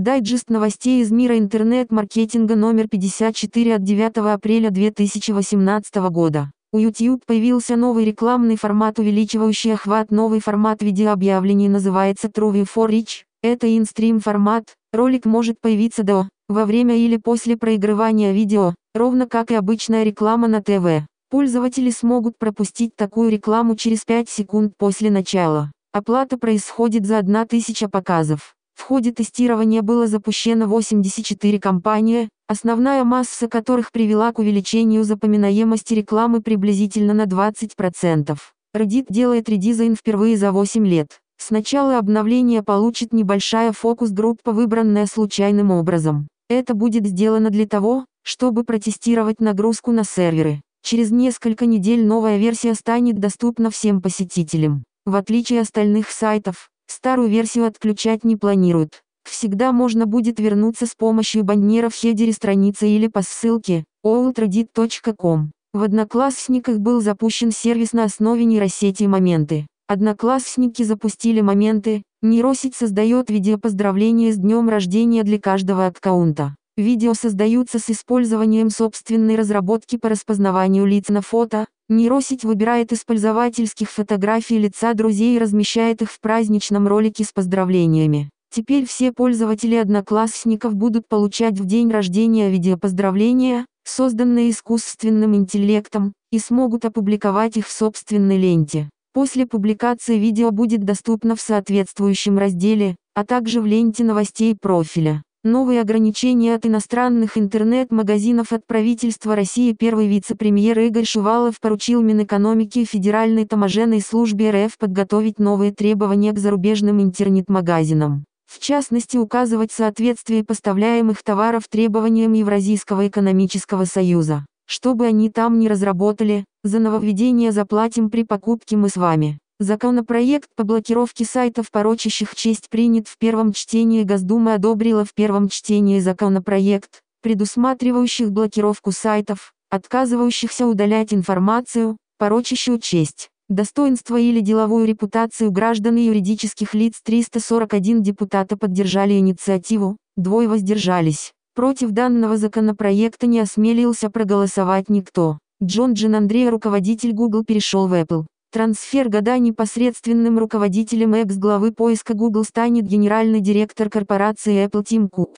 Дайджест новостей из мира интернет-маркетинга номер 54 от 9 апреля 2018 года. У YouTube появился новый рекламный формат, увеличивающий охват. Новый формат видеообъявлений называется True for Reach. Это инстрим формат. Ролик может появиться до, во время или после проигрывания видео, ровно как и обычная реклама на ТВ. Пользователи смогут пропустить такую рекламу через 5 секунд после начала. Оплата происходит за 1000 показов. В ходе тестирования было запущено 84 компании, основная масса которых привела к увеличению запоминаемости рекламы приблизительно на 20%. Reddit делает редизайн впервые за 8 лет. Сначала обновление получит небольшая фокус-группа, выбранная случайным образом. Это будет сделано для того, чтобы протестировать нагрузку на серверы. Через несколько недель новая версия станет доступна всем посетителям. В отличие от остальных сайтов, старую версию отключать не планируют. Всегда можно будет вернуться с помощью баннера в хедере страницы или по ссылке oldreddit.com. В Одноклассниках был запущен сервис на основе нейросети «Моменты». Одноклассники запустили «Моменты», нейросеть создает видеопоздравления с днем рождения для каждого аккаунта. Видео создаются с использованием собственной разработки по распознаванию лиц на фото, Нейросеть выбирает из пользовательских фотографий лица друзей и размещает их в праздничном ролике с поздравлениями. Теперь все пользователи одноклассников будут получать в день рождения видеопоздравления, созданные искусственным интеллектом, и смогут опубликовать их в собственной ленте. После публикации видео будет доступно в соответствующем разделе, а также в ленте новостей профиля. Новые ограничения от иностранных интернет-магазинов от правительства России Первый вице-премьер Игорь Шувалов поручил Минэкономике Федеральной таможенной службе РФ подготовить новые требования к зарубежным интернет-магазинам. В частности указывать соответствие поставляемых товаров требованиям Евразийского экономического союза. Чтобы они там не разработали, за нововведение заплатим при покупке мы с вами. Законопроект по блокировке сайтов, порочащих честь принят в первом чтении Госдума одобрила в первом чтении законопроект, предусматривающих блокировку сайтов, отказывающихся удалять информацию, порочащую честь, достоинство или деловую репутацию граждан и юридических лиц 341 депутата поддержали инициативу, двое воздержались. Против данного законопроекта не осмелился проголосовать никто. Джон Джин Андрей, руководитель Google, перешел в Apple. Трансфер года непосредственным руководителем экс-главы поиска Google станет генеральный директор корпорации Apple Тим Кук.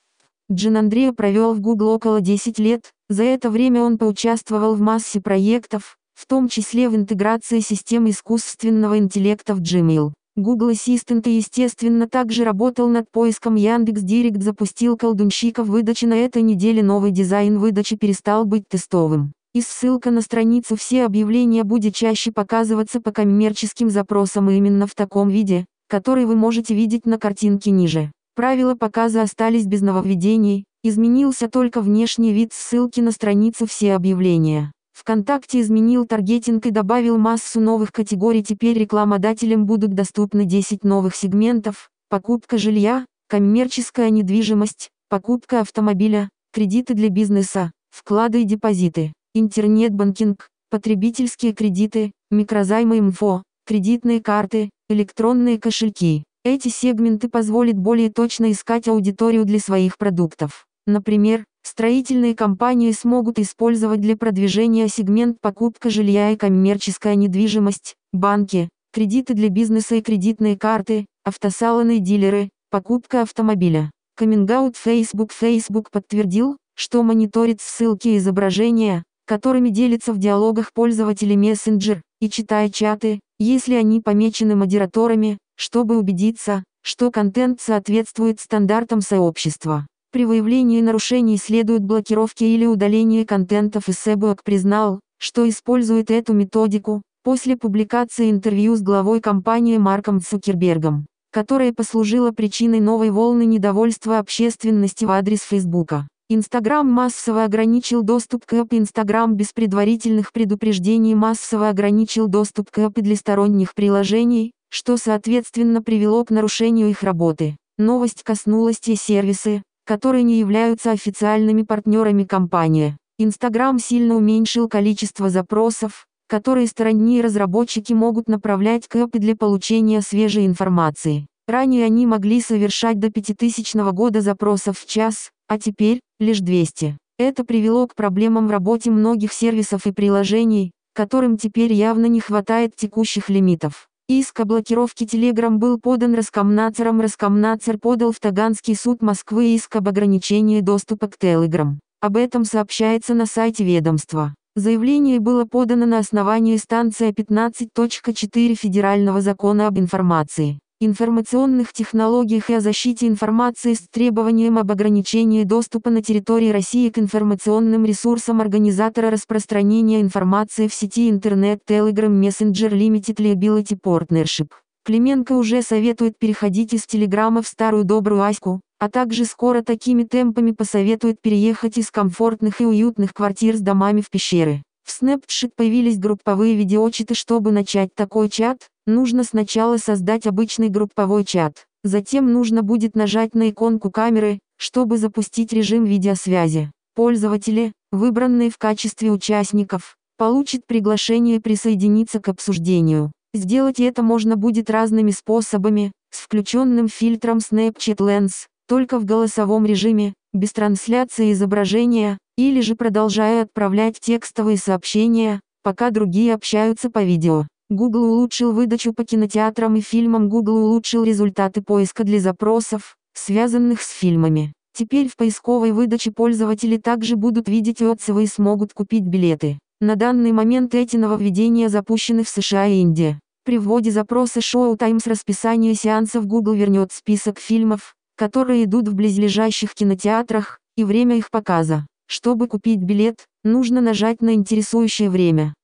Джин Андрея провел в Google около 10 лет, за это время он поучаствовал в массе проектов, в том числе в интеграции систем искусственного интеллекта в Gmail. Google Assistant естественно также работал над поиском Яндекс.Директ запустил колдунщиков выдачи на этой неделе новый дизайн выдачи перестал быть тестовым. И ссылка на страницу «Все объявления» будет чаще показываться по коммерческим запросам именно в таком виде, который вы можете видеть на картинке ниже. Правила показа остались без нововведений, изменился только внешний вид ссылки на страницу «Все объявления». ВКонтакте изменил таргетинг и добавил массу новых категорий. Теперь рекламодателям будут доступны 10 новых сегментов. Покупка жилья, коммерческая недвижимость, покупка автомобиля, кредиты для бизнеса, вклады и депозиты интернет-банкинг, потребительские кредиты, микрозаймы МФО, кредитные карты, электронные кошельки. Эти сегменты позволят более точно искать аудиторию для своих продуктов. Например, строительные компании смогут использовать для продвижения сегмент покупка жилья и коммерческая недвижимость, банки, кредиты для бизнеса и кредитные карты, автосалоны и дилеры, покупка автомобиля. Камингаут Facebook Facebook подтвердил, что мониторит ссылки и изображения, которыми делится в диалогах пользователи Messenger, и читая чаты, если они помечены модераторами, чтобы убедиться, что контент соответствует стандартам сообщества. При выявлении нарушений следует блокировки или удаление контента Facebook признал, что использует эту методику, после публикации интервью с главой компании Марком Цукербергом, которая послужила причиной новой волны недовольства общественности в адрес Фейсбука. Инстаграм массово ограничил доступ к API Инстаграм без предварительных предупреждений массово ограничил доступ к API для сторонних приложений, что соответственно привело к нарушению их работы. Новость коснулась те сервисы, которые не являются официальными партнерами компании. Инстаграм сильно уменьшил количество запросов, которые сторонние разработчики могут направлять к API для получения свежей информации. Ранее они могли совершать до 5000 года запросов в час, а теперь лишь 200. Это привело к проблемам в работе многих сервисов и приложений, которым теперь явно не хватает текущих лимитов. Иск о блокировке Telegram был подан Роскомнадзором. Роскомнадзор подал в Таганский суд Москвы иск об ограничении доступа к Telegram. Об этом сообщается на сайте ведомства. Заявление было подано на основании станция 15.4 Федерального закона об информации, информационных технологиях и о защите информации с требованием об ограничении доступа на территории России к информационным ресурсам организатора распространения информации в сети интернет Telegram Messenger Limited Liability Partnership. Клименко уже советует переходить из Телеграма в старую добрую Аську, а также скоро такими темпами посоветует переехать из комфортных и уютных квартир с домами в пещеры. В Snapchat появились групповые видеочаты. Чтобы начать такой чат, нужно сначала создать обычный групповой чат. Затем нужно будет нажать на иконку камеры, чтобы запустить режим видеосвязи. Пользователи, выбранные в качестве участников, получат приглашение присоединиться к обсуждению. Сделать это можно будет разными способами, с включенным фильтром Snapchat Lens, только в голосовом режиме, без трансляции изображения, или же продолжая отправлять текстовые сообщения, пока другие общаются по видео. Google улучшил выдачу по кинотеатрам и фильмам. Google улучшил результаты поиска для запросов, связанных с фильмами. Теперь в поисковой выдаче пользователи также будут видеть отзывы и смогут купить билеты. На данный момент эти нововведения запущены в США и Индии. При вводе запроса Showtime с расписания сеансов Google вернет список фильмов, которые идут в близлежащих кинотеатрах, и время их показа. Чтобы купить билет, нужно нажать на интересующее время.